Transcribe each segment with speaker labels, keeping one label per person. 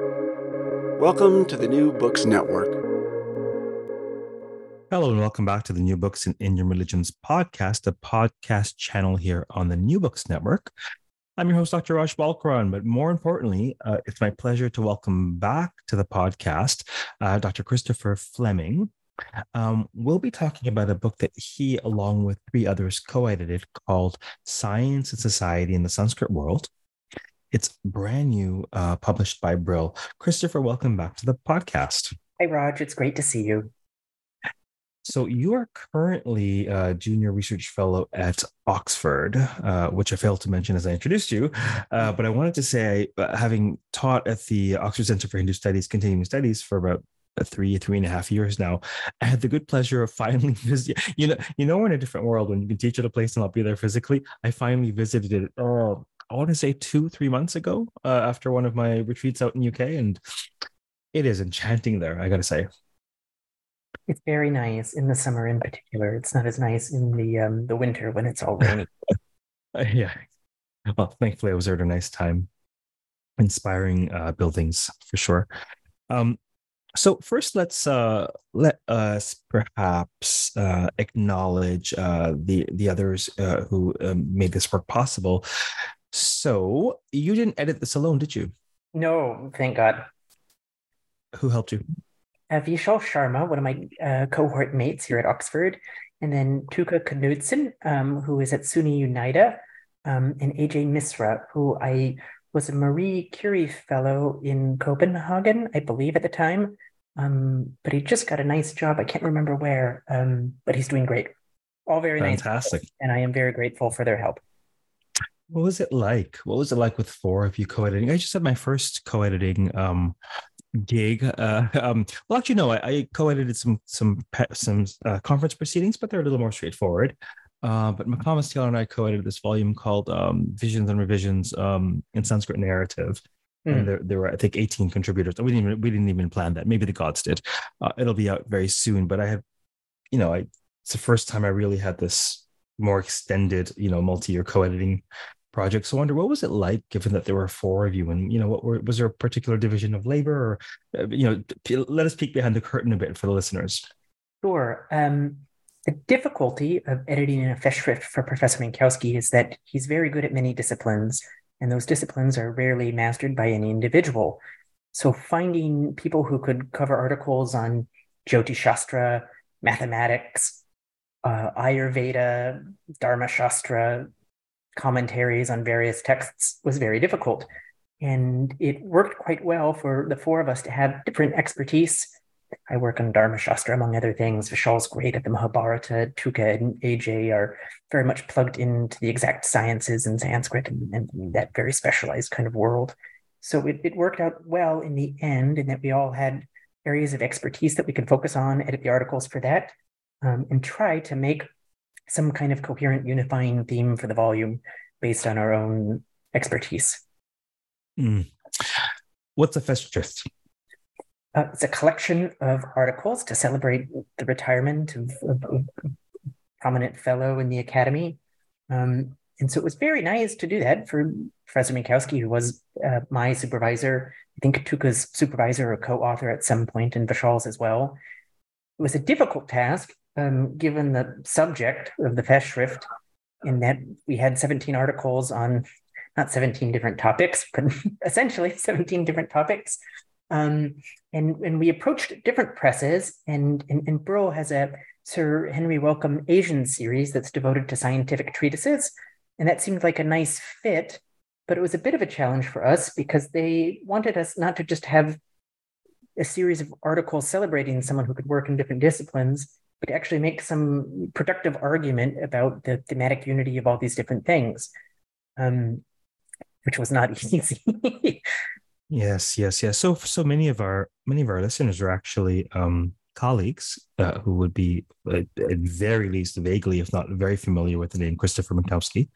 Speaker 1: Welcome to the New Books Network.
Speaker 2: Hello, and welcome back to the New Books in Indian Religions podcast, a podcast channel here on the New Books Network. I'm your host, Dr. Raj Balkaran, but more importantly, uh, it's my pleasure to welcome back to the podcast uh, Dr. Christopher Fleming. Um, we'll be talking about a book that he, along with three others, co edited called Science and Society in the Sanskrit World. It's brand new, uh, published by Brill. Christopher, welcome back to the podcast.
Speaker 3: Hi, Raj. It's great to see you.
Speaker 2: So you are currently a junior research fellow at Oxford, uh, which I failed to mention as I introduced you. Uh, but I wanted to say, uh, having taught at the Oxford Center for Hindu Studies, Continuing Studies for about three, three and a half years now, I had the good pleasure of finally visiting. You know, you know, we're in a different world when you can teach at a place and not be there physically. I finally visited it. Oh, I want to say two, three months ago, uh, after one of my retreats out in UK, and it is enchanting there. I got to say.
Speaker 3: It's very nice in the summer, in particular. It's not as nice in the um, the winter when it's all rainy.
Speaker 2: yeah. Well, thankfully, I was there at a nice time. Inspiring uh, buildings for sure. Um, so first, let's uh, let us perhaps uh, acknowledge uh, the the others uh, who um, made this work possible. So you didn't edit this alone, did you?
Speaker 3: No, thank God.
Speaker 2: Who helped you?
Speaker 3: uh, Vishal Sharma, one of my uh, cohort mates here at Oxford, and then Toke Knudsen, um, who is at SUNY Oneonta, um, and AJ Misra, who I was a Marie Curie Fellow in Copenhagen, I believe at the time. Um, but he just got a nice job. I can't remember where, um, but he's doing great. All very
Speaker 2: Fantastic.
Speaker 3: nice. And I am very grateful for their help.
Speaker 2: What was it like? What was it like with four of you co-editing? I just had my first co-editing um, gig. Uh, um, well, actually, no, I, I, co-edited some some some uh, conference proceedings, but they're a little more straightforward. Uh, but McComas Taylor and I co-edited this volume called um, "Visions and Revisions" um, in Sanskrit Narrative, mm. and hmm. there, there were I think 18 contributors. We didn't even, we didn't even plan that. Maybe the gods did. Uh, it'll be out very soon. But I have, you know, I it's the first time I really had this more extended, you know, multi-year co-editing project. So I wonder what was it like, given that there were four of you, and you know, what were, was there a particular division of labor, or uh, you know, let us peek behind the curtain a bit for the listeners.
Speaker 3: Sure. Um, the difficulty of editing in a festschrift for Professor Minkowski is that he's very good at many disciplines, and those disciplines are rarely mastered by any individual. So finding people who could cover articles on Jyotish Shastra, mathematics, uh, Ayurveda, Dharma Shastra, commentaries on various texts was very difficult. And it worked quite well for the four of us to have different expertise. I work on Dharma Shastra, among other things. Vishal's great at the Mahabharata. Toke and AJ are very much plugged into the exact sciences and Sanskrit and, and that very specialized kind of world. So it, it worked out well in the end, in that we all had areas of expertise that we could focus on, edit the articles for that, um, and try to make some kind of coherent unifying theme for the volume based on our own expertise.
Speaker 2: Mm. What's a festschrift?
Speaker 3: Uh, it's a collection of articles to celebrate the retirement of, of, of a prominent fellow in the academy. Um, and so it was very nice to do that for Professor Minkowski, who was uh, my supervisor, I think Toke's supervisor or co-author at some point, and Vishal's as well. It was a difficult task um, given the subject of the Festschrift, in that we had 17 articles on not 17 different topics, but essentially 17 different topics. Um, and, and we approached different presses, and, and, and has a Sir Henry Wellcome Asian series that's devoted to scientific treatises. And that seemed like a nice fit, but it was a bit of a challenge for us because they wanted us not to just have a series of articles celebrating someone who could work in different disciplines, but actually make some productive argument about the thematic unity of all these different things, um, which was not easy.
Speaker 2: yes, yes, yes. So, so many of our many of our listeners are actually um, colleagues uh, who would be, uh, at very least, vaguely, if not very familiar with the name Christopher Minkowski.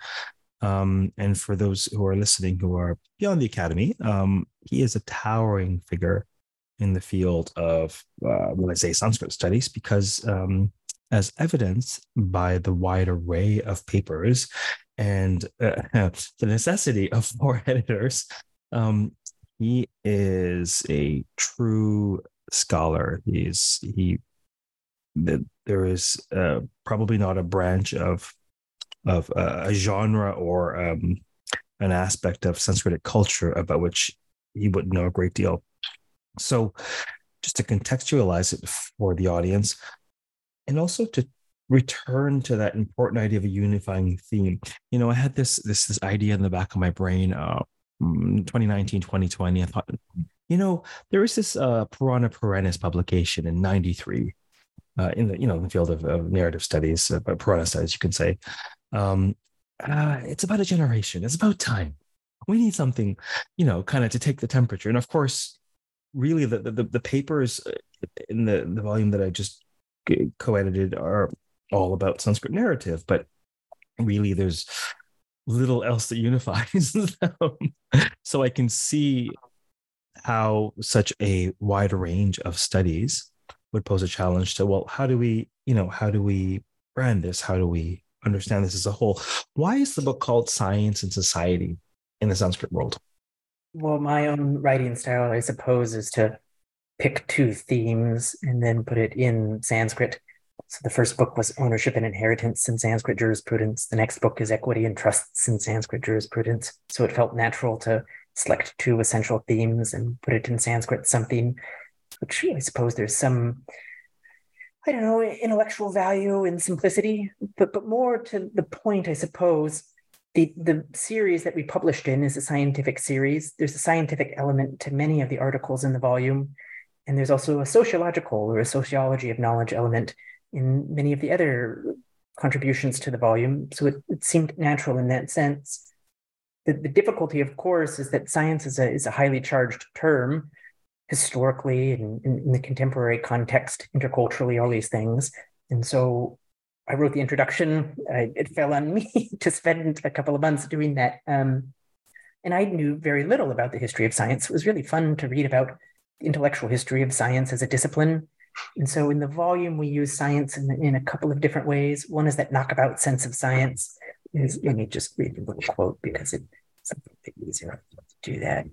Speaker 2: Um, and for those who are listening who are beyond the academy, um, he is a towering figure in the field of, uh, when I say Sanskrit studies, because um, as evidenced by the wide array of papers and uh, the necessity of more editors, um, he is a true scholar. He's he. There is uh, probably not a branch of of uh, a genre or um, an aspect of Sanskritic culture about which he wouldn't know a great deal. So, just to contextualize it for the audience, and also to return to that important idea of a unifying theme. You know, I had this this this idea in the back of my brain. Uh, mm, 2019, 2020. I thought, you know, there is this uh, Purana Perennis publication in '93 uh, in the you know in the field of, of narrative studies, uh, Purana studies, you can say. Um, uh, it's about a generation. It's about time. We need something, you know, kind of to take the temperature. And of course, really, the the, the papers uh, in the the volume that I just co-edited are all about Sanskrit narrative, but really there's little else that unifies them. so I can see how such a wide range of studies would pose a challenge to well, how do we, you know, how do we brand this? How do we understand this as a whole? Why is the book called Science and Society in the Sanskrit world?
Speaker 3: Well, my own writing style, I suppose, is to pick two themes and then put it in Sanskrit so the first book was Ownership and Inheritance in Sanskrit Jurisprudence. The next book is Equity and Trusts in Sanskrit Jurisprudence. So it felt natural to select two essential themes and put it in Sanskrit, something which I suppose there's some, I don't know, intellectual value in simplicity, but but more to the point, I suppose. The, the series that we published in is a scientific series. There's a scientific element to many of the articles in the volume. And there's also a sociological or a sociology of knowledge element in many of the other contributions to the volume. So it, it seemed natural in that sense. The, the difficulty, of course, is that science is a, is a highly charged term historically and in, in the contemporary context, interculturally, all these things. And so I wrote the introduction. I, it fell on me to spend a couple of months doing that. Um, and I knew very little about the history of science. It was really fun to read about the intellectual history of science as a discipline and so in the volume, we use science in, in a couple of different ways. One is that knockabout sense of science. Is, let me just read a little quote because it's something easier to do that.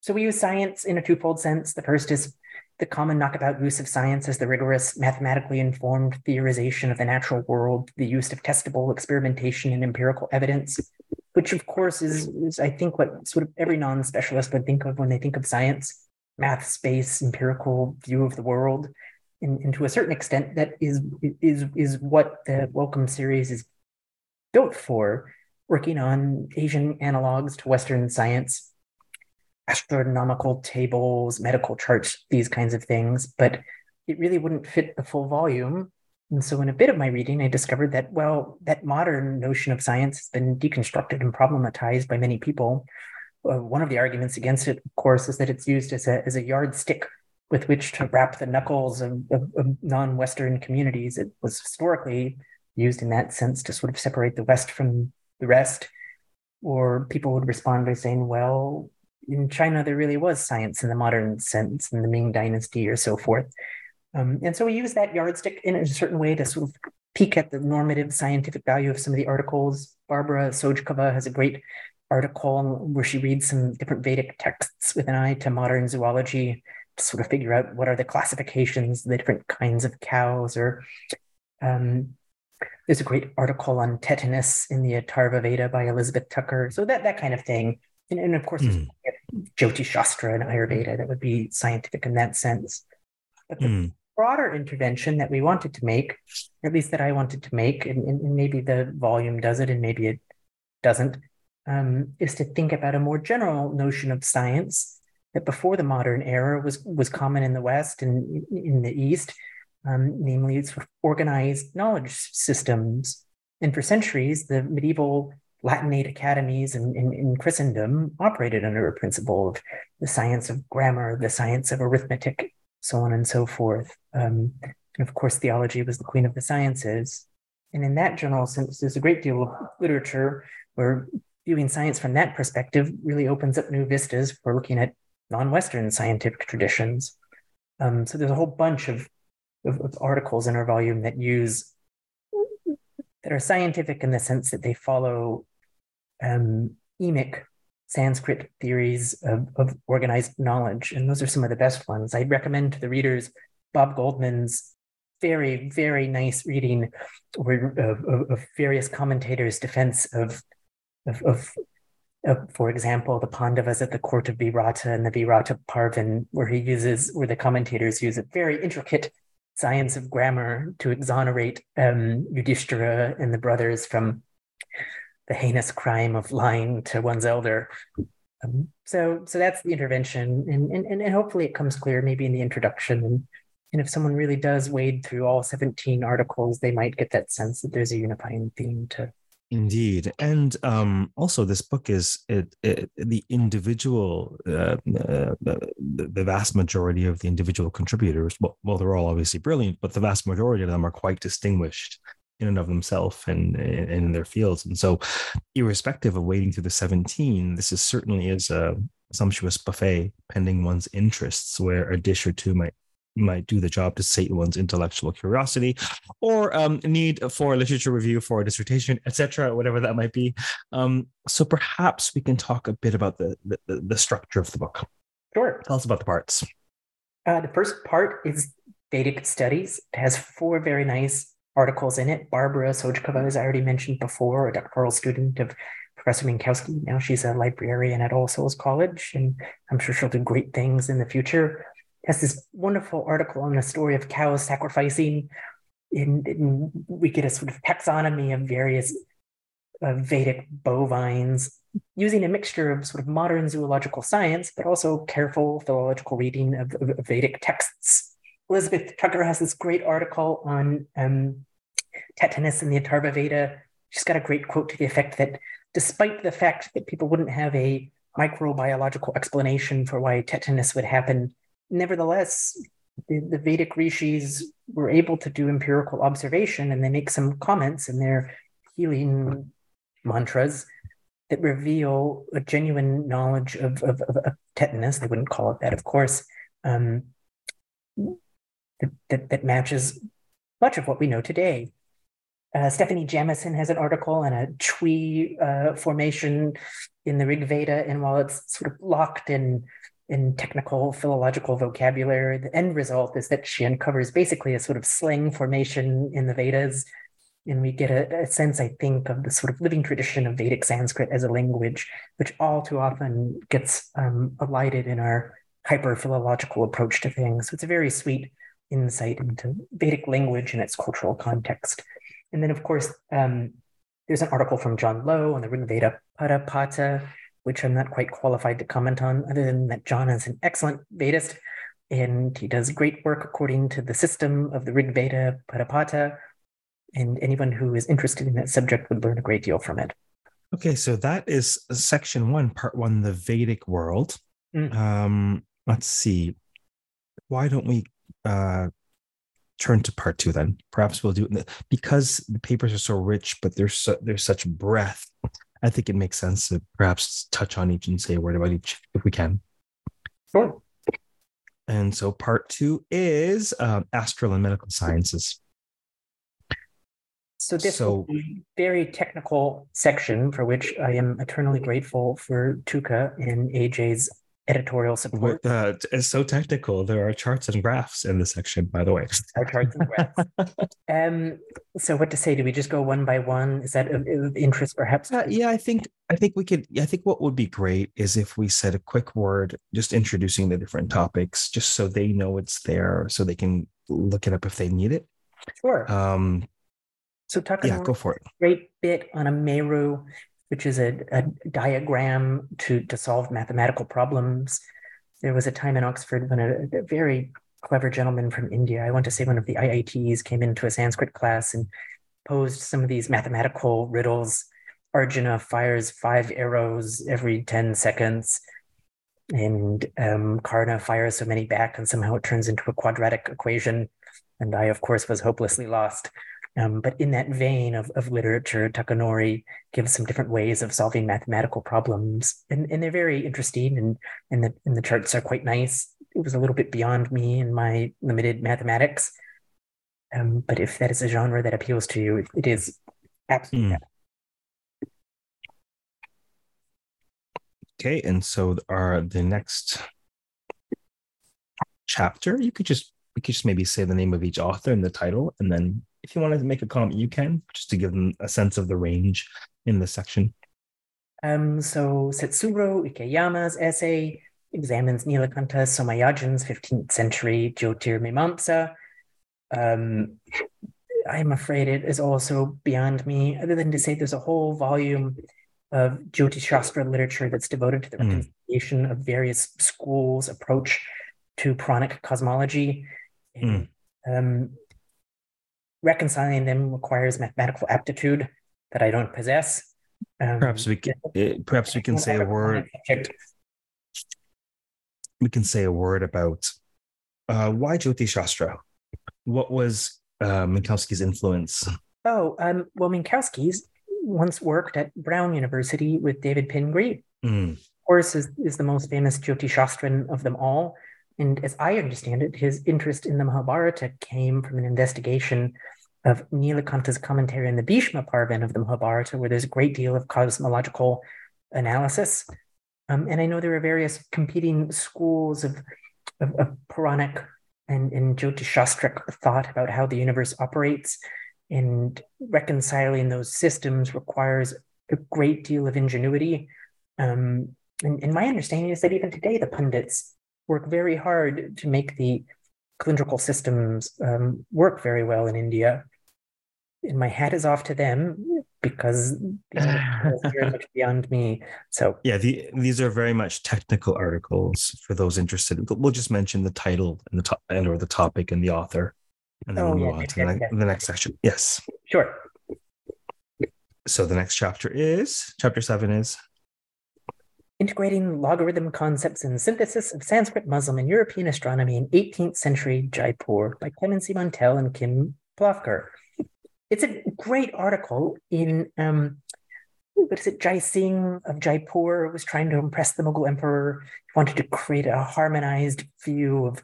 Speaker 3: So we use science in a twofold sense. The first is the common knockabout use of science as the rigorous, mathematically informed theorization of the natural world, the use of testable experimentation and empirical evidence, which of course is, is I think, what sort of every non-specialist would think of when they think of science math space empirical view of the world and, and to a certain extent that is is is what the Wellcome series is built for working on asian analogs to western science astronomical tables medical charts these kinds of things but it really wouldn't fit the full volume and so in a bit of my reading i discovered that well that modern notion of science has been deconstructed and problematized by many people uh, one of the arguments against it, of course, is that it's used as a, as a yardstick with which to wrap the knuckles of, of, of non Western communities. It was historically used in that sense to sort of separate the West from the rest. Or people would respond by saying, well, in China, there really was science in the modern sense in the Ming Dynasty or so forth. Um, and so we use that yardstick in a certain way to sort of peek at the normative scientific value of some of the articles. Barbara Sojkova has a great article where she reads some different Vedic texts with an eye to modern zoology to sort of figure out what are the classifications, the different kinds of cows. Or um, there's a great article on tetanus in the Atharva Veda by Elizabeth Tucker. So that that kind of thing. And, and of course, mm. Jyotish Shastra and Ayurveda that would be scientific in that sense. But the mm. broader intervention that we wanted to make, at least that I wanted to make, and, and maybe the volume does it and maybe it doesn't, um, is to think about a more general notion of science that before the modern era was was common in the West and in the East, um, namely it's organized knowledge systems. And for centuries, the medieval Latinate academies in, in, in, Christendom operated under a principle of the science of grammar, the science of arithmetic, so on and so forth. Um, and of course, theology was the queen of the sciences. And in that general sense, there's a great deal of literature where viewing science from that perspective really opens up new vistas for looking at non-Western scientific traditions. Um, so there's a whole bunch of, of, of, articles in our volume that use that are scientific in the sense that they follow um, emic Sanskrit theories of, of organized knowledge. And those are some of the best ones. I'd recommend to the readers Bob Goldman's very, very nice reading of, of, of various commentators' defense of, of, for example, the Pandavas at the court of Virata and the Virata Parvan, where he uses, where the commentators use a very intricate science of grammar to exonerate um, Yudhishthira and the brothers from the heinous crime of lying to one's elder. Um, so, so that's the intervention, and, and and hopefully it comes clear maybe in the introduction. And and if someone really does wade through all seventeen articles, they might get that sense that there's a unifying theme to.
Speaker 2: Indeed, and um, also this book is it, it the individual, uh, uh, the, the vast majority of the individual contributors. Well, well, they're all obviously brilliant, but the vast majority of them are quite distinguished in and of themselves and, and in their fields. And so, irrespective of waiting through the 17, this is certainly is a sumptuous buffet pending one's interests, where a dish or two might might do the job to sate one's intellectual curiosity or um, need for a literature review for a dissertation etc whatever that might be. Um, so perhaps we can talk a bit about the, the, the structure of the book.
Speaker 3: Sure.
Speaker 2: Tell us about the parts.
Speaker 3: Uh, the first part is vedic studies. It has four very nice articles in it. Barbara Sojkova, as I already mentioned before, a doctoral student of Professor Minkowski. Now she's a librarian at All Souls College, and I'm sure she'll do great things in the future. Has this wonderful article on the story of cows sacrificing. and, we get a sort of taxonomy of various uh, Vedic bovines using a mixture of sort of modern zoological science, but also careful philological reading of, of Vedic texts Elizabeth Tucker has this great article on um, tetanus in the Atharva Veda. She's got a great quote to the effect that despite the fact that people wouldn't have a microbiological explanation for why tetanus would happen, nevertheless, the, the Vedic rishis were able to do empirical observation and they make some comments in their healing mantras that reveal a genuine knowledge of, of, of, of tetanus. They wouldn't call it that, of course. Um, that, that, matches much of what we know today. Uh, Stephanie Jamison has an article on a Chui uh, formation in the Rig Veda, and while it's sort of locked in in technical philological vocabulary, the end result is that she uncovers basically a sort of slang formation in the Vedas, and we get a, a sense, I think, of the sort of living tradition of Vedic Sanskrit as a language, which all too often gets um, alighted in our hyper philological approach to things. So it's a very sweet insight into Vedic language and its cultural context. And then, of course, um, there's an article from John Lowe on the Rig Veda Padapata, which I'm not quite qualified to comment on, other than that John is an excellent Vedist and he does great work according to the system of the Rig Veda Padapata. And anyone who is interested in that subject would learn a great deal from it.
Speaker 2: Okay, so that is section one, part one, the Vedic world. Mm. Um, let's see. Why don't we uh, turn to part two then. Perhaps we'll do it because the papers are so rich, but there's so, there's such breadth. I think it makes sense to perhaps touch on each and say a word about each if we can.
Speaker 3: Sure.
Speaker 2: And so part two is um, astral and medical sciences.
Speaker 3: So this so, very technical section for which I am eternally grateful for Toke and AJ's editorial support.
Speaker 2: Uh, it's so technical. There are charts and graphs in the section, by the way.
Speaker 3: Are charts and graphs. um, so what to say? Do we just go one by one? Is that of, of interest, perhaps?
Speaker 2: Uh, yeah, I think I think we could. I think what would be great is if we said a quick word, just introducing the different topics, just so they know it's there, so they can look it up if they need it.
Speaker 3: Sure.
Speaker 2: Um,
Speaker 3: so talk
Speaker 2: yeah, go for it.
Speaker 3: Great bit on a Meru which is a, a diagram to, to solve mathematical problems. There was a time in Oxford when a, a very clever gentleman from India, I want to say one of the IITs, came into a Sanskrit class and posed some of these mathematical riddles. Arjuna fires five arrows every 10 seconds, and um, Karna fires so many back, and somehow it turns into a quadratic equation. And I, of course, was hopelessly lost. Um, but in that vein of, of literature, Takanori gives some different ways of solving mathematical problems, and, and they're very interesting, and and the and the charts are quite nice. It was a little bit beyond me and my limited mathematics, um, but if that is a genre that appeals to you, it, it is absolutely. Mm.
Speaker 2: Okay, and so our the next chapter, you could just you could just maybe say the name of each author and the title, and then if you wanted to make a comment, you can just to give them a sense of the range in this section.
Speaker 3: Um, so Setsuro Ikeyama's essay examines Nilakanta Somayajan's 15th century Jyotirmimamsa. Um, I'm afraid it is also beyond me, other than to say there's a whole volume of Jyotish Shastra literature that's devoted to the
Speaker 2: Mm.
Speaker 3: reconciliation of various schools' approach to Puranic cosmology.
Speaker 2: Mm.
Speaker 3: Um, reconciling them requires mathematical aptitude that I don't possess. Um,
Speaker 2: Perhaps we can eh, perhaps we can say a word we can say a word about uh, why Jyoti Shastra. What was uh, Minkowski's influence?
Speaker 3: Oh, um, well, Minkowski's once worked at Brown University with David Pingree.
Speaker 2: Mm,
Speaker 3: Of course, is, is the most famous Jyoti Shastran of them all. And as I understand it, his interest in the Mahabharata came from an investigation of Nilakanta's commentary on the Bhishma Parvan of the Mahabharata, where there's a great deal of cosmological analysis. Um, and I know there are various competing schools of, of, of Puranic and, and Jyotishastric thought about how the universe operates. And reconciling those systems requires a great deal of ingenuity. Um, and, and my understanding is that even today, the pundits work very hard to make the cylindrical systems um, work very well in India. And my hat is off to them because these are very much beyond me. So
Speaker 2: yeah, the, these are very much technical articles for those interested. We'll just mention the title and the top and or the topic and the author, and then
Speaker 3: Oh,
Speaker 2: we'll move
Speaker 3: yeah,
Speaker 2: on to
Speaker 3: yeah,
Speaker 2: the,
Speaker 3: yeah.
Speaker 2: the next section. Yes.
Speaker 3: sure.
Speaker 2: So the next chapter is chapter seven is
Speaker 3: Integrating logarithm concepts and synthesis of Sanskrit, Muslim, and European astronomy in 18th century Jaipur by Clemency Montelle and Kim Plofker. It's a great article in um, what is it? Jai Singh of Jaipur was trying to impress the Mughal emperor. He wanted to create a harmonized view of,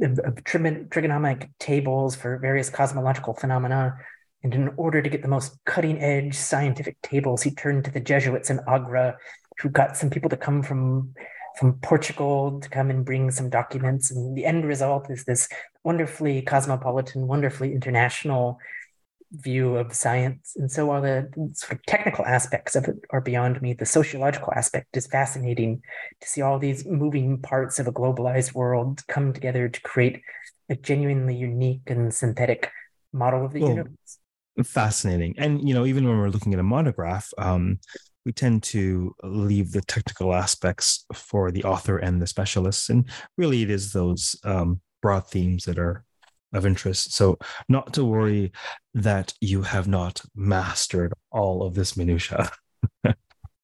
Speaker 3: of, of trigon- trigonometric tables for various cosmological phenomena. And in order to get the most cutting edge scientific tables, he turned to the Jesuits in Agra, who got some people to come from from Portugal to come and bring some documents. And the end result is this wonderfully cosmopolitan, wonderfully international view of science. And so while the sort of technical aspects of it are beyond me, the sociological aspect is fascinating to see all these moving parts of a globalized world come together to create a genuinely unique and synthetic model of the
Speaker 2: Well,
Speaker 3: universe.
Speaker 2: fascinating. And you know, even when we're looking at a monograph, um, we tend to leave the technical aspects for the author and the specialists, and really, it is those um, broad themes that are of interest. So, not to worry that you have not mastered all of this minutia.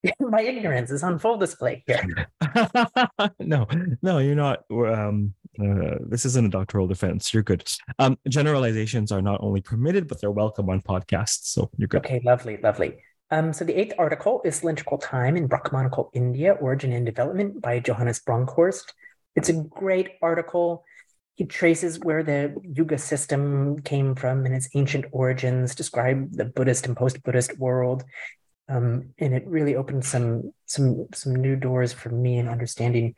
Speaker 3: My ignorance is on full display here.
Speaker 2: no, no, you're not. Um, uh, this isn't a doctoral defense. You're good. Um, generalizations are not only permitted, but they're welcome on podcasts. So you're good.
Speaker 3: Okay, lovely, lovely. Um, so the eighth article is Cyclical Time in Brahmanical India, Origin and Development by Johannes Bronkhorst. It's a great article. He traces where the Yuga system came from and its ancient origins, describe the Buddhist and post-Buddhist world. Um, and it really opened some some some new doors for me in understanding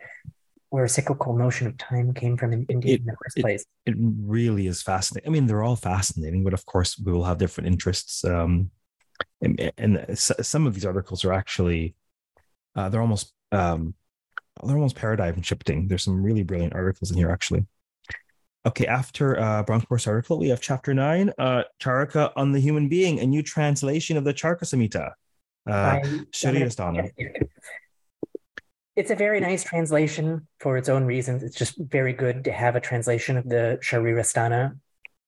Speaker 3: where a cyclical notion of time came from in India
Speaker 2: It-
Speaker 3: in the first
Speaker 2: it-
Speaker 3: place.
Speaker 2: It really is fascinating. I mean, they're all fascinating, but of course, we will have different interests. Um, and, and some of these articles are actually, uh, they're almost, um, they're almost paradigm shifting. There's some really brilliant articles in here, actually. Okay, after uh, Bronkhorst's article, we have chapter nine, uh, Charaka on the Human Being, a new translation of the Charaka Samhita. Uh,
Speaker 3: by It's a very nice translation for its own reasons. It's just very good to have a translation of the Sharirasthana.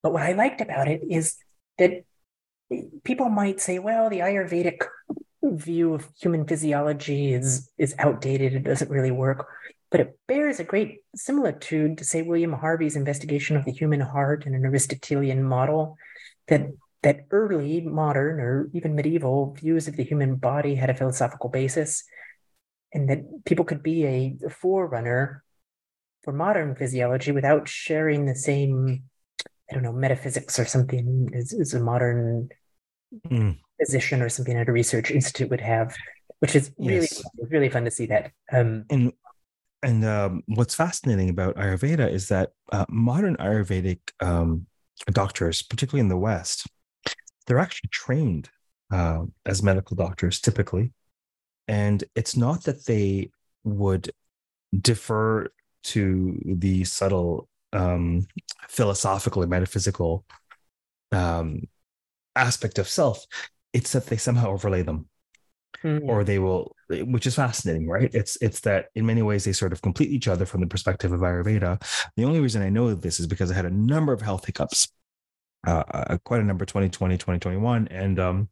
Speaker 3: But what I liked about it is that people might say, well, the Ayurvedic view of human physiology is is outdated, it doesn't really work. But it bears a great similitude to say William Harvey's investigation of the human heart in an Aristotelian model that that early modern or even medieval views of the human body had a philosophical basis and that people could be a forerunner for modern physiology without sharing the same i don't know metaphysics or something as, as a modern
Speaker 2: Mm.
Speaker 3: physician or something at a research institute would have which is really
Speaker 2: Yes.
Speaker 3: really fun to see that. Um,
Speaker 2: and and um, what's fascinating about Ayurveda is that uh, modern Ayurvedic um, doctors, particularly in the West, they're actually trained uh, as medical doctors typically, and it's not that they would defer to the subtle um, philosophical or metaphysical um, aspect of self. It's that they somehow overlay them
Speaker 3: mm,
Speaker 2: or they will which is fascinating right? It's it's that in many ways they sort of complete each other from the perspective of ayurveda. The only reason i know this is because i had a number of health hiccups uh, uh, quite a number 2020 2021 and um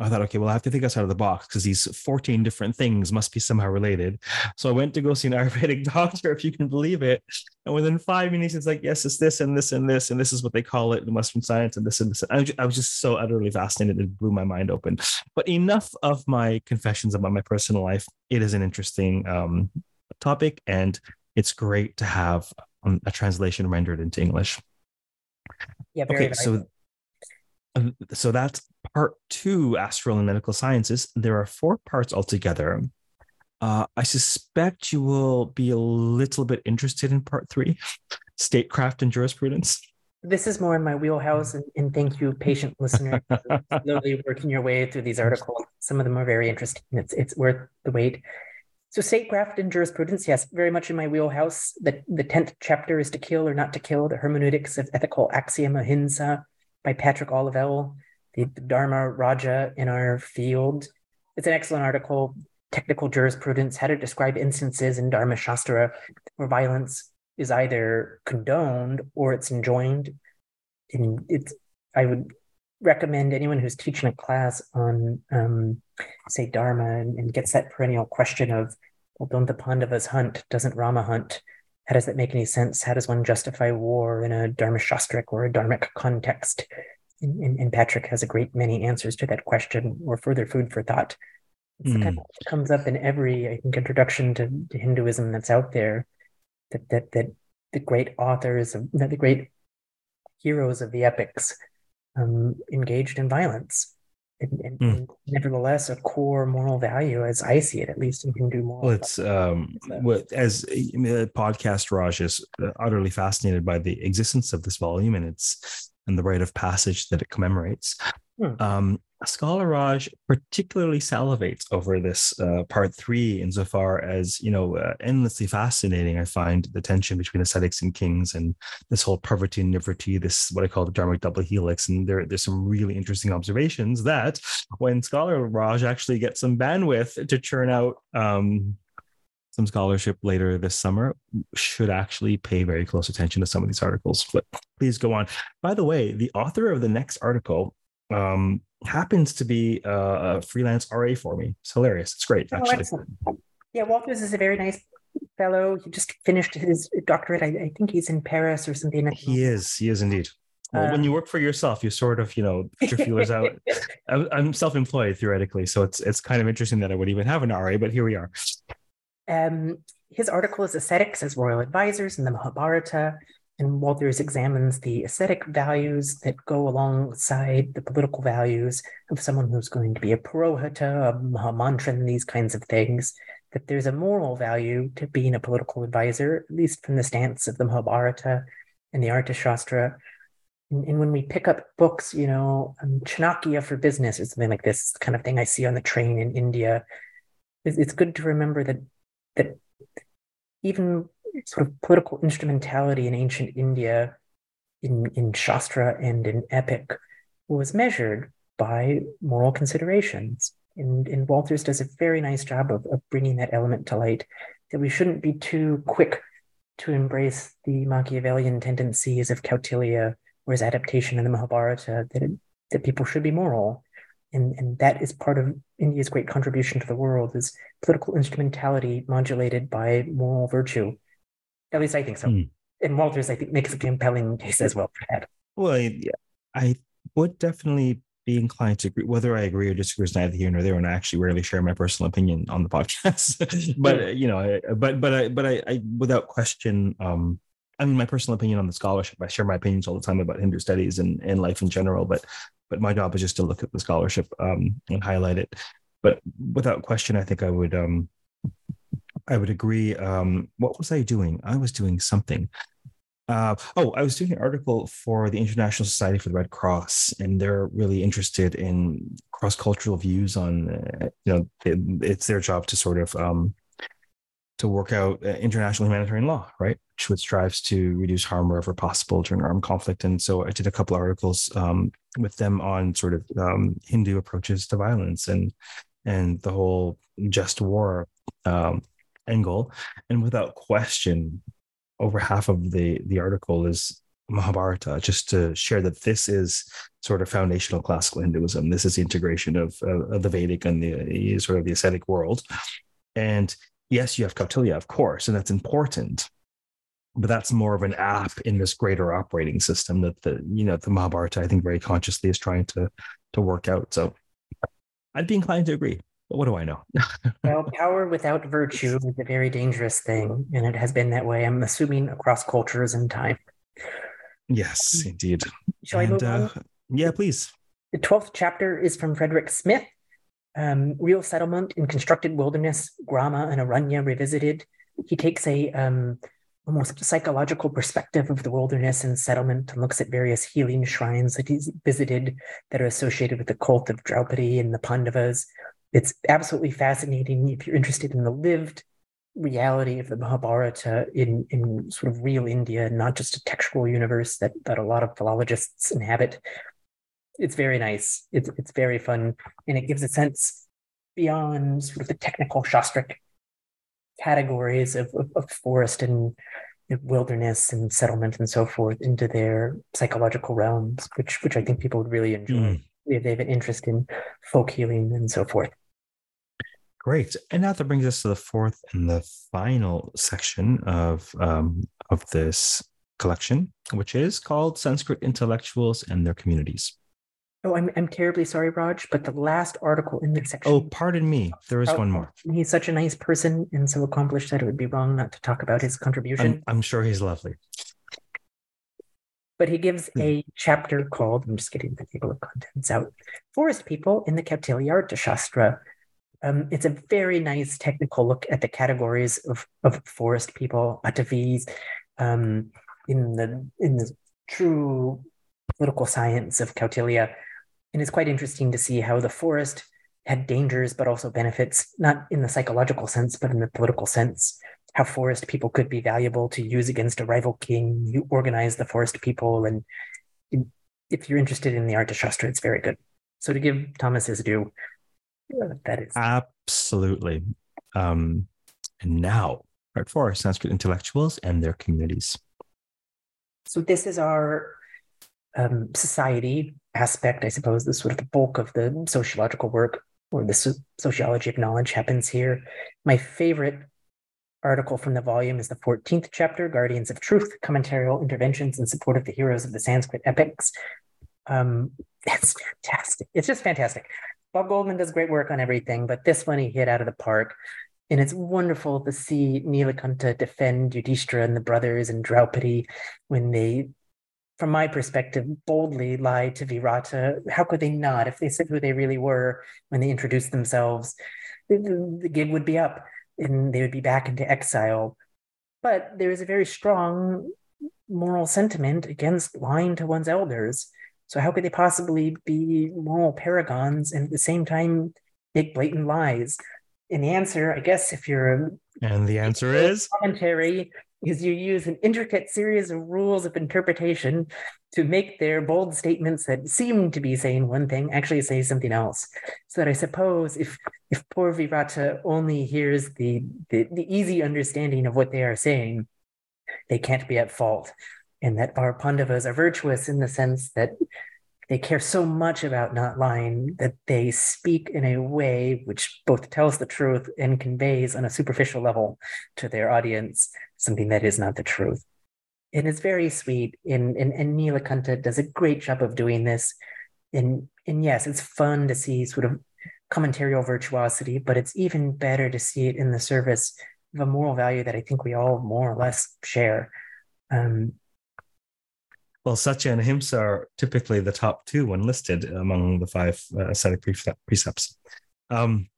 Speaker 2: I thought, okay, well, I have to think outside of the box because these 14 different things must be somehow related. So I went to go see an Ayurvedic doctor, if you can believe it. And within five minutes, it's like, yes, it's this and this and this, and this is what they call it in Western science, and this and this. I was, I was just so utterly fascinated. It blew my mind open. But enough of my confessions about my personal life. It is an interesting um, topic, and it's great to have um, a translation rendered into English.
Speaker 3: yeah, very
Speaker 2: Okay, so so that's part two, astral and medical sciences. There are four parts altogether. Uh, I suspect you will be a little bit interested in part three, statecraft and jurisprudence.
Speaker 3: this is more in my wheelhouse, and, and thank you, patient listener, for slowly working your way through these articles. Some of them are very interesting. It's it's worth the wait. So statecraft and jurisprudence, yes, very much in my wheelhouse. The the tenth chapter is to kill or not to kill: the hermeneutics of ethical axiom ahimsa by Patrick Olivelle, the, Dharma Raja in our field. It's an excellent article. Technical jurisprudence: how to describe instances in Dharma Shastra where violence is either condoned or it's enjoined. And it's I would recommend anyone who's teaching a class on um, say Dharma and, and gets that perennial question of, well, don't the Pandavas hunt? Doesn't Rama hunt? How does that make any sense? How does one justify war in a Dharma Shastric or a Dharmic context? And, and, Patrick has a great many answers to that question or further food for thought. It's the kind of comes up in every, I think, introduction to, to Hinduism that's out there. That that that the great authors, of, the great heroes of the epics, um, engaged in violence. And, and,
Speaker 2: Mm.
Speaker 3: and nevertheless, a core moral value, as I see it, at least in Hindu moral.
Speaker 2: Well, it's um, what as mean, podcast Raj is uh, utterly fascinated by the existence of this volume and its and the rite of passage that it commemorates.
Speaker 3: Hmm.
Speaker 2: Um, Scholar Raj particularly salivates over this uh, part three, insofar as you know, uh, endlessly fascinating. I find the tension between ascetics and kings, and this whole pravritti and nivriti, this what I call the dharmic double helix. And there, there's some really interesting observations that when Scholar Raj actually gets some bandwidth to churn out um, some scholarship later this summer, should actually pay very close attention to some of these articles. But please go on. By the way, the author of the next article um, happens to be a freelance RA for me. It's hilarious. It's great,
Speaker 3: Oh,
Speaker 2: actually.
Speaker 3: excellent. Yeah, Walters is a very nice fellow. He just finished his doctorate. I, I think he's in Paris or something.
Speaker 2: He is. He is indeed. Well, when
Speaker 3: Um,
Speaker 2: you work for yourself, you sort of, you know, put your feelers out. I'm I'm self-employed theoretically, so it's it's kind of interesting that I would even have an RA, but here we are.
Speaker 3: Um, his article is Ascetics as Royal Advisors in the Mahabharata, and Walters examines the aesthetic values that go alongside the political values of someone who's going to be a Purohita, a Mahamantran, these kinds of things. That there's a moral value to being a political advisor, at least from the stance of the Mahabharata and the Arthashastra. And, and when we pick up books, you know, um, Chanakya for business or something like this, kind of thing I see on the train in India, it's, it's good to remember that that even sort of political instrumentality in ancient India, in, in Shastra and in epic, was measured by moral considerations. And, and Walters does a very nice job of, of bringing that element to light, that we shouldn't be too quick to embrace the Machiavellian tendencies of Kautilya or his adaptation in the Mahabharata, that, it, that people should be moral. And, and that is part of India's great contribution to the world is political instrumentality modulated by moral virtue. At least I think so.
Speaker 2: Hmm.
Speaker 3: And Walters, I think, makes a compelling case as well for that.
Speaker 2: Well, I, I would definitely be inclined to agree. Whether I agree or disagree is neither here nor there, and I actually rarely share my personal opinion on the podcast. but you know, I, but but I but I, I without question, um, I mean, my personal opinion on the scholarship. I share my opinions all the time about Hindu studies and and life in general. But but my job is just to look at the scholarship um, and highlight it. but without question, I think I would um, I would agree. Um, what was I doing? I was doing something. Uh, oh, I was doing an article for the International Society for the Red Cross, and they're really interested in cross-cultural views on, uh, you know, it, it's their job to sort of um, to work out uh, international humanitarian law, right, which, which strives to reduce harm wherever possible during armed conflict. And so I did a couple articles um, with them on sort of um, Hindu approaches to violence and and the whole just war um, angle. And without question, over half of the the article is Mahabharata, just to share that this is sort of foundational classical Hinduism. This is the integration of, uh, of the Vedic and the sort of the ascetic world. And yes, you have Kautilya, of course, and that's important. But that's more of an app in this greater operating system that the you know the Mahabharata, I think, very consciously is trying to to work out. So I'd be inclined to agree. But what do I know?
Speaker 3: well, power without virtue is a very dangerous thing, and it has been that way. I'm assuming across cultures and time.
Speaker 2: Yes, indeed.
Speaker 3: Shall and, I move uh, on?
Speaker 2: Yeah, please.
Speaker 3: The twelfth chapter is from Frederick Smith. Um, real settlement in constructed wilderness, Grama and Aranya revisited. He takes a um, almost psychological perspective of the wilderness and settlement and looks at various healing shrines that he's visited that are associated with the cult of Draupadi and the Pandavas, it's absolutely fascinating if you're interested in the lived reality of the Mahabharata in, in sort of real India, not just a textual universe that, that a lot of philologists inhabit. It's very nice. It's, it's very fun. And it gives a sense beyond sort of the technical Shastric categories of, of, of forest and wilderness and settlement and so forth into their psychological realms, which which I think people would really enjoy. Mm they have an interest in folk healing and so forth.
Speaker 2: Great. And now that brings us to the fourth and the final section of um, of this collection, which is called Sanskrit Intellectuals and Their Communities.
Speaker 3: Oh, I'm, I'm terribly sorry, Raj, but the last article in this section.
Speaker 2: Oh, pardon me. There is oh, one more.
Speaker 3: He's such a nice person and so accomplished that it would be wrong not to talk about his contribution.
Speaker 2: I'm, I'm sure he's lovely
Speaker 3: but he gives hmm. a chapter called, I'm just getting the table of contents out, Forest People in the Kautilya Shastra. Um, it's a very nice technical look at the categories of, of forest people, Atavis, um, in the in the true political science of Kautilya. And it's quite interesting to see how the forest had dangers, but also benefits, not in the psychological sense, but in the political sense how forest people could be valuable to use against a rival king. You organize the forest people, and if you're interested in the Arthashastra, it's very good. So to give Thomas his due, that is
Speaker 2: absolutely. Um, and now, part four: Sanskrit intellectuals and their communities.
Speaker 3: So this is our um, society aspect, I suppose. The sort of the bulk of the sociological work or the sociology of knowledge happens here. My favorite article from the volume is the 14th chapter, Guardians of Truth, Commentarial Interventions in Support of the Heroes of the Sanskrit Epics. Um, it's fantastic. It's just fantastic. Bob Goldman does great work on everything, but this one he hit out of the park. And it's wonderful to see Nilakanta defend Yudhishthira and the brothers and Draupadi when they, from my perspective, boldly lied to Virata. How could they not? If they said who they really were when they introduced themselves, the, the, the gig would be up and they would be back into exile. But there is a very strong moral sentiment against lying to one's elders. So how could they possibly be moral paragons and at the same time make blatant lies? And the answer, I guess, if you're
Speaker 2: and the answer is
Speaker 3: commentary, is you use an intricate series of rules of interpretation to make their bold statements that seem to be saying one thing actually say something else. So that I suppose if if poor Virata only hears the, the, the easy understanding of what they are saying, they can't be at fault. And that our Pandavas are virtuous in the sense that they care so much about not lying that they speak in a way which both tells the truth and conveys on a superficial level to their audience something that is not the truth. And it's very sweet. And, and, and Nilakanta does a great job of doing this. And, and yes, it's fun to see sort of commentarial virtuosity, but it's even better to see it in the service of a moral value that I think we all more or less share. Um,
Speaker 2: well, Satya and Ahimsa are typically the top two when listed among the five uh, ascetic precepts. Um,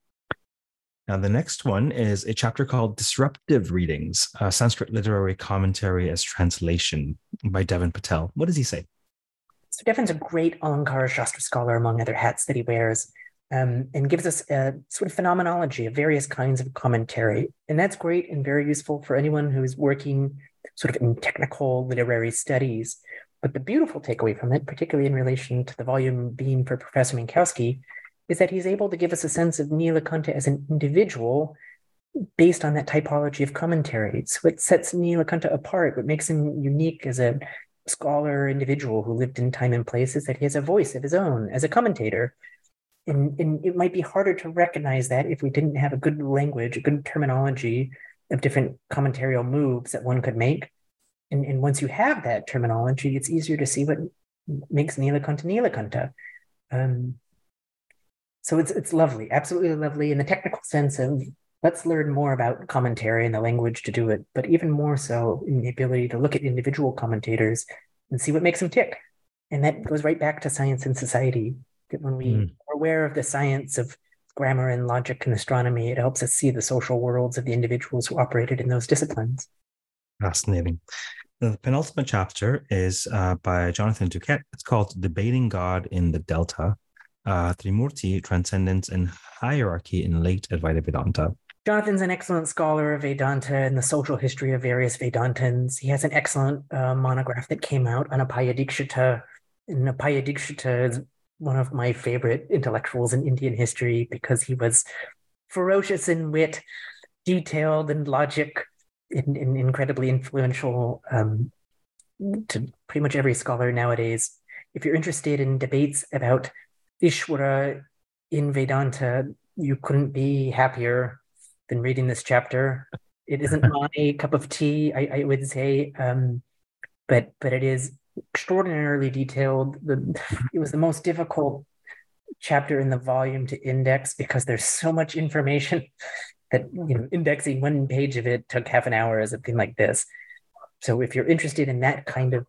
Speaker 2: now, the next one is a chapter called Disruptive Readings Sanskrit Literary Commentary as Translation by Deven Patel. What does he say?
Speaker 3: So, Deven's a great Alankara Shastra scholar, among other hats that he wears, um, and gives us a sort of phenomenology of various kinds of commentary. And that's great and very useful for anyone who's working sort of in technical literary studies. But the beautiful takeaway from it, particularly in relation to the volume being for Professor Minkowski, is that he's able to give us a sense of Nilakanta as an individual based on that typology of commentary. So it sets Nilakanta apart. What makes him unique as a scholar individual who lived in time and place is that he has a voice of his own as a commentator. And, and it might be harder to recognize that if we didn't have a good language, a good terminology of different commentarial moves that one could make. And, and once you have that terminology, it's easier to see what makes Nilakanta Nilakanta. Um, so it's it's lovely, absolutely lovely in the technical sense of let's learn more about commentary and the language to do it, but even more so in the ability to look at individual commentators and see what makes them tick. And that goes right back to science and society. That when we mm. are aware of the science of grammar and logic and astronomy, it helps us see the social worlds of the individuals who operated in those disciplines.
Speaker 2: Fascinating. The penultimate chapter is uh, by Jonathan Duquette. It's called Debating God in the Delta uh, Trimurti, Transcendence and Hierarchy in Late Advaita Vedanta.
Speaker 3: Jonathan's an excellent scholar of Vedanta and the social history of various Vedantins. He has an excellent uh, monograph that came out on Apayadikshita. And Apayadikshita is one of my favorite intellectuals in Indian history because he was ferocious in wit, detailed in logic, and, and incredibly influential um, to pretty much every scholar nowadays. If you're interested in debates about Ishwara in Vedanta, you couldn't be happier than reading this chapter. It isn't my cup of tea, I, I would say, um, but but it is extraordinarily detailed. The, it was the most difficult chapter in the volume to index because there's so much information that you know indexing one page of it took half an hour as a thing like this. So if you're interested in that kind of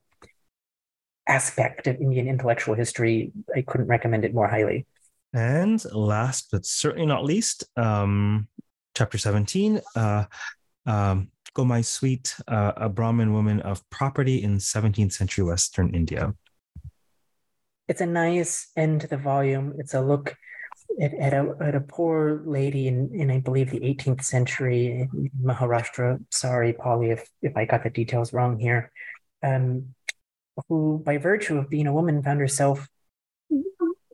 Speaker 3: aspect of Indian intellectual history, I couldn't recommend it more highly.
Speaker 2: And last but certainly not least, um, chapter 17, uh, um, Gotmai's Suit, uh, a Brahmin woman of property in 17th century Western India.
Speaker 3: It's a nice end to the volume. It's a look at, at, a, at a poor lady in, in, I believe, the 18th century in Maharashtra. Sorry, Polly, if, if I got the details wrong here. Um, who, by virtue of being a woman, found herself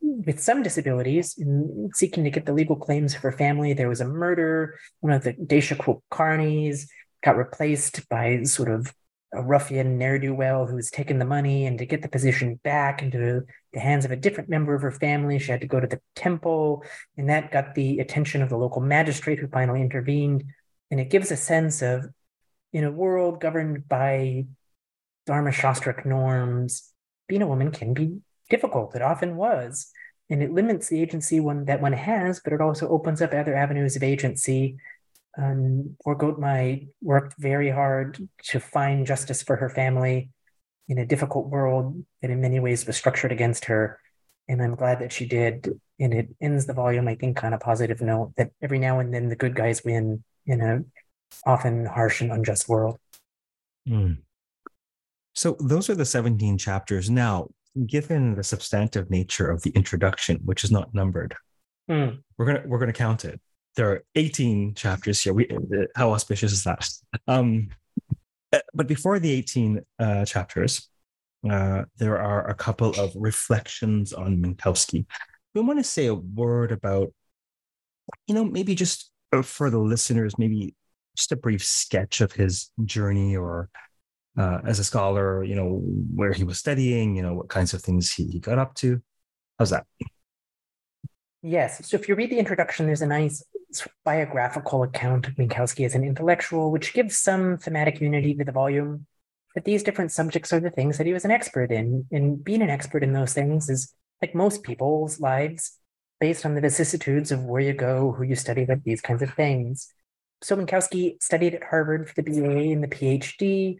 Speaker 3: with some disabilities in seeking to get the legal claims of her family. There was a murder. One of the Desha Kulkarnis got replaced by sort of a ruffian ne'er do well who's taken the money. And to get the position back into the hands of a different member of her family, she had to go to the temple. And that got the attention of the local magistrate who finally intervened. And it gives a sense of, in a world governed by Dharma Shastric norms, being a woman can be difficult. It often was. And it limits the agency one that one has, but it also opens up other avenues of agency. Um, poor Gotmai worked very hard to find justice for her family in a difficult world that in many ways was structured against her. And I'm glad that she did. And it ends the volume, I think, on a positive note that every now and then the good guys win in a often harsh and unjust world.
Speaker 2: Mm. So those are the 17 chapters. Now, given the substantive nature of the introduction, which is not numbered, mm. we're gonna we're gonna count it. There are 18 chapters here. We how auspicious is that? Um, eh, but before the 18 uh, chapters, uh, there are a couple of reflections on Minkowski. We want to say a word about, you know, maybe just uh, for the listeners, maybe just a brief sketch of his journey or uh, as a scholar, you know, where he was studying, you know, what kinds of things he, he got up to. How's that?
Speaker 3: Yes. So if you read the introduction, there's a nice biographical account of Minkowski as an intellectual, which gives some thematic unity to the volume. But these different subjects are the things that he was an expert in. And being an expert in those things is, like most people's lives, based on the vicissitudes of where you go, who you study, like these kinds of things. So Minkowski studied at Harvard for the BA and the PhD,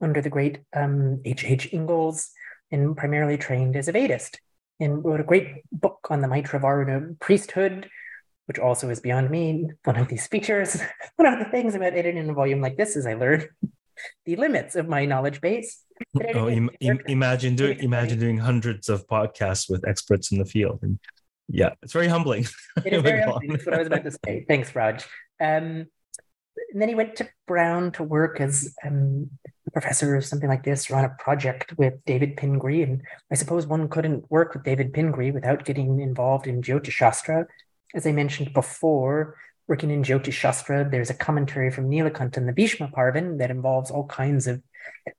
Speaker 3: under the great um, H. Ingalls and primarily trained as a Vedist and wrote a great book on the Maitravaruna priesthood which also is beyond me. One of these features, one of the things about editing a volume like this is I learn the limits of my knowledge base.
Speaker 2: Oh, Im- Im- imagine doing imagine doing hundreds of podcasts with experts in the field, and yeah, it's very humbling.
Speaker 3: It is very humbling. That's what I was about to say. Thanks, Raj. Um, and then he went to Brown to work as um, professor or something like this, or on a project with David Pingree. And I suppose one couldn't work with David Pingree without getting involved in Jyotish Shastra. As I mentioned before, working in Jyotish Shastra, there's a commentary from Nilakanta and the Bhishma Parvan that involves all kinds of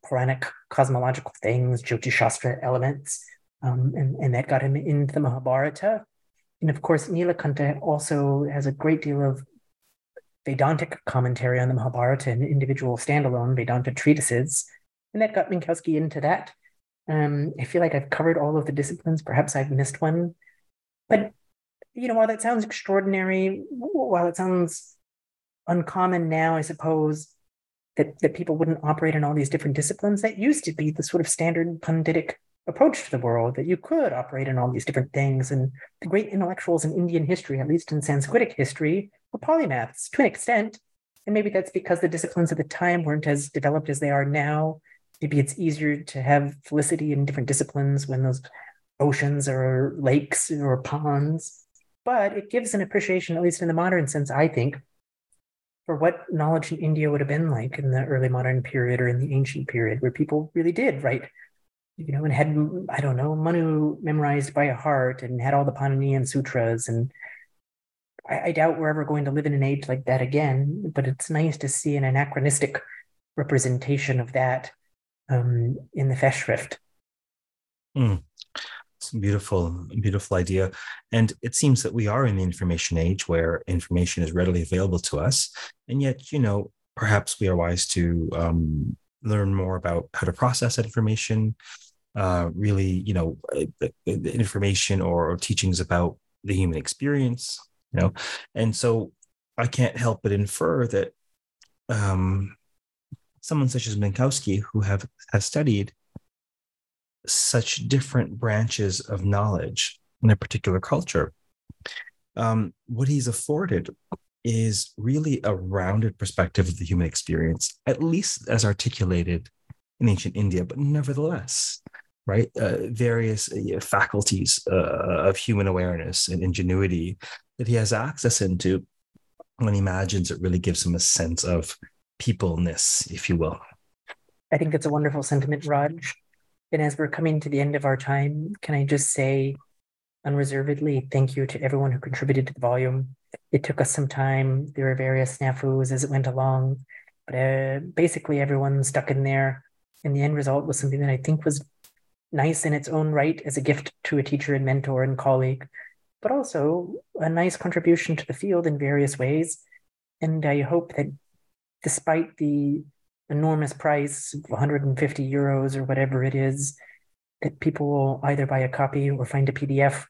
Speaker 3: Puranic cosmological things, Jyotish Shastra elements, um, and, and that got him into the Mahabharata. And of course, Nilakanta also has a great deal of Vedantic commentary on the Mahabharata and individual standalone Vedanta treatises. And that got Minkowski into that. Um, I feel like I've covered all of the disciplines. Perhaps I've missed one. But, you know, while that sounds extraordinary, while it sounds uncommon now, I suppose, that, that people wouldn't operate in all these different disciplines, that used to be the sort of standard Panditic approach to the world, that you could operate in all these different things. And the great intellectuals in Indian history, at least in Sanskritic history, were polymaths to an extent. And maybe that's because the disciplines at the time weren't as developed as they are now. Maybe it's easier to have felicity in different disciplines when those oceans or lakes or ponds. But it gives an appreciation, at least in the modern sense, I think, for what knowledge in India would have been like in the early modern period or in the ancient period, where people really did write you know, and had I don't know Manu memorized by heart and had all the Paninian sutras, and I, I, doubt we're ever going to live in an age like that again. But it's nice to see an anachronistic representation of that um, in the Festschrift.
Speaker 2: Mm. It's a beautiful, beautiful idea. And it seems that we are in the information age where information is readily available to us. And yet, you know, perhaps we are wise to um, learn more about how to process that information, uh, really, you know, uh, information or, or, teachings about the human experience, you know, and so I can't help but infer that um, someone such as Minkowski, who have has studied such different branches of knowledge in a particular culture, um, what he's afforded is really a rounded perspective of the human experience, at least as articulated in ancient India, but nevertheless, right, uh, various uh, faculties uh, of human awareness and ingenuity that he has access into when he imagines it really gives him a sense of peopleness, if you will.
Speaker 3: I think it's a wonderful sentiment, Raj. And as we're coming to the end of our time, can I just say unreservedly thank you to everyone who contributed to the volume. It took us some time. There were various snafus as it went along, but uh, basically everyone stuck in there. And the end result was something that I think was nice in its own right as a gift to a teacher and mentor and colleague, but also a nice contribution to the field in various ways. And I hope that despite the enormous price of 150 euros or whatever it is, that people will either buy a copy or find a PDF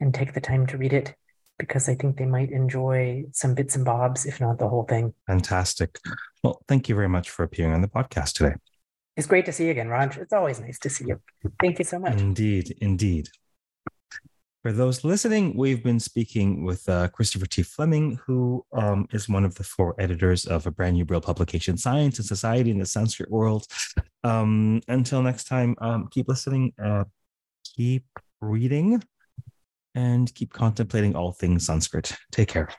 Speaker 3: and take the time to read it because I think they might enjoy some bits and bobs, if not the whole thing.
Speaker 2: Fantastic. Well, thank you very much for appearing on the podcast today.
Speaker 3: It's great to see you again, Raj. It's always nice to see you. Thank you so much.
Speaker 2: Indeed, indeed. For those listening, we've been speaking with uh, Christopher T. Fleming, who um, is one of the four editors of a brand new Brill publication, Science and Society in the Sanskrit World. Um, until next time, um, keep listening, uh, keep reading, and keep contemplating all things Sanskrit. Take care.